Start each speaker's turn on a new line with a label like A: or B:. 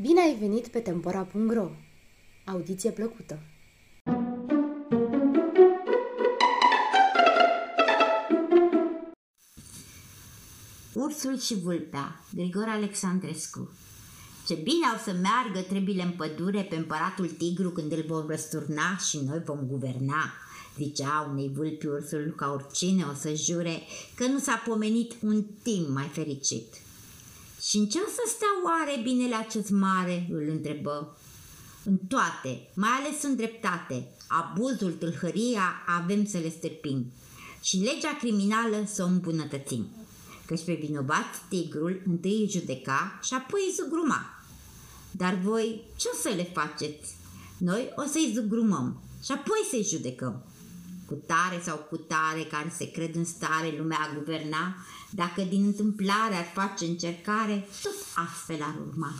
A: Bine ai venit pe Tempora.ro! Audiție plăcută!
B: Ursul și vulpea, Grigor Alexandrescu Ce bine au să meargă trebile în pădure pe împăratul tigru când îl vom răsturna și noi vom guverna Zicea unei vulpi ursul ca oricine o să jure că nu s-a pomenit un timp mai fericit. Și în ce o să stea oare binele acest mare? îl întrebă. În toate, mai ales în dreptate, abuzul, tâlhăria avem să le stârpim și legea criminală să o îmbunătățim. Căci pe vinovat tigrul întâi îi judeca și apoi îi zugruma. Dar voi ce o să le faceți? Noi o să-i zugrumăm și apoi să-i judecăm cu tare sau cu tare care se cred în stare lumea a guverna, dacă din întâmplare ar face încercare, tot astfel ar urma.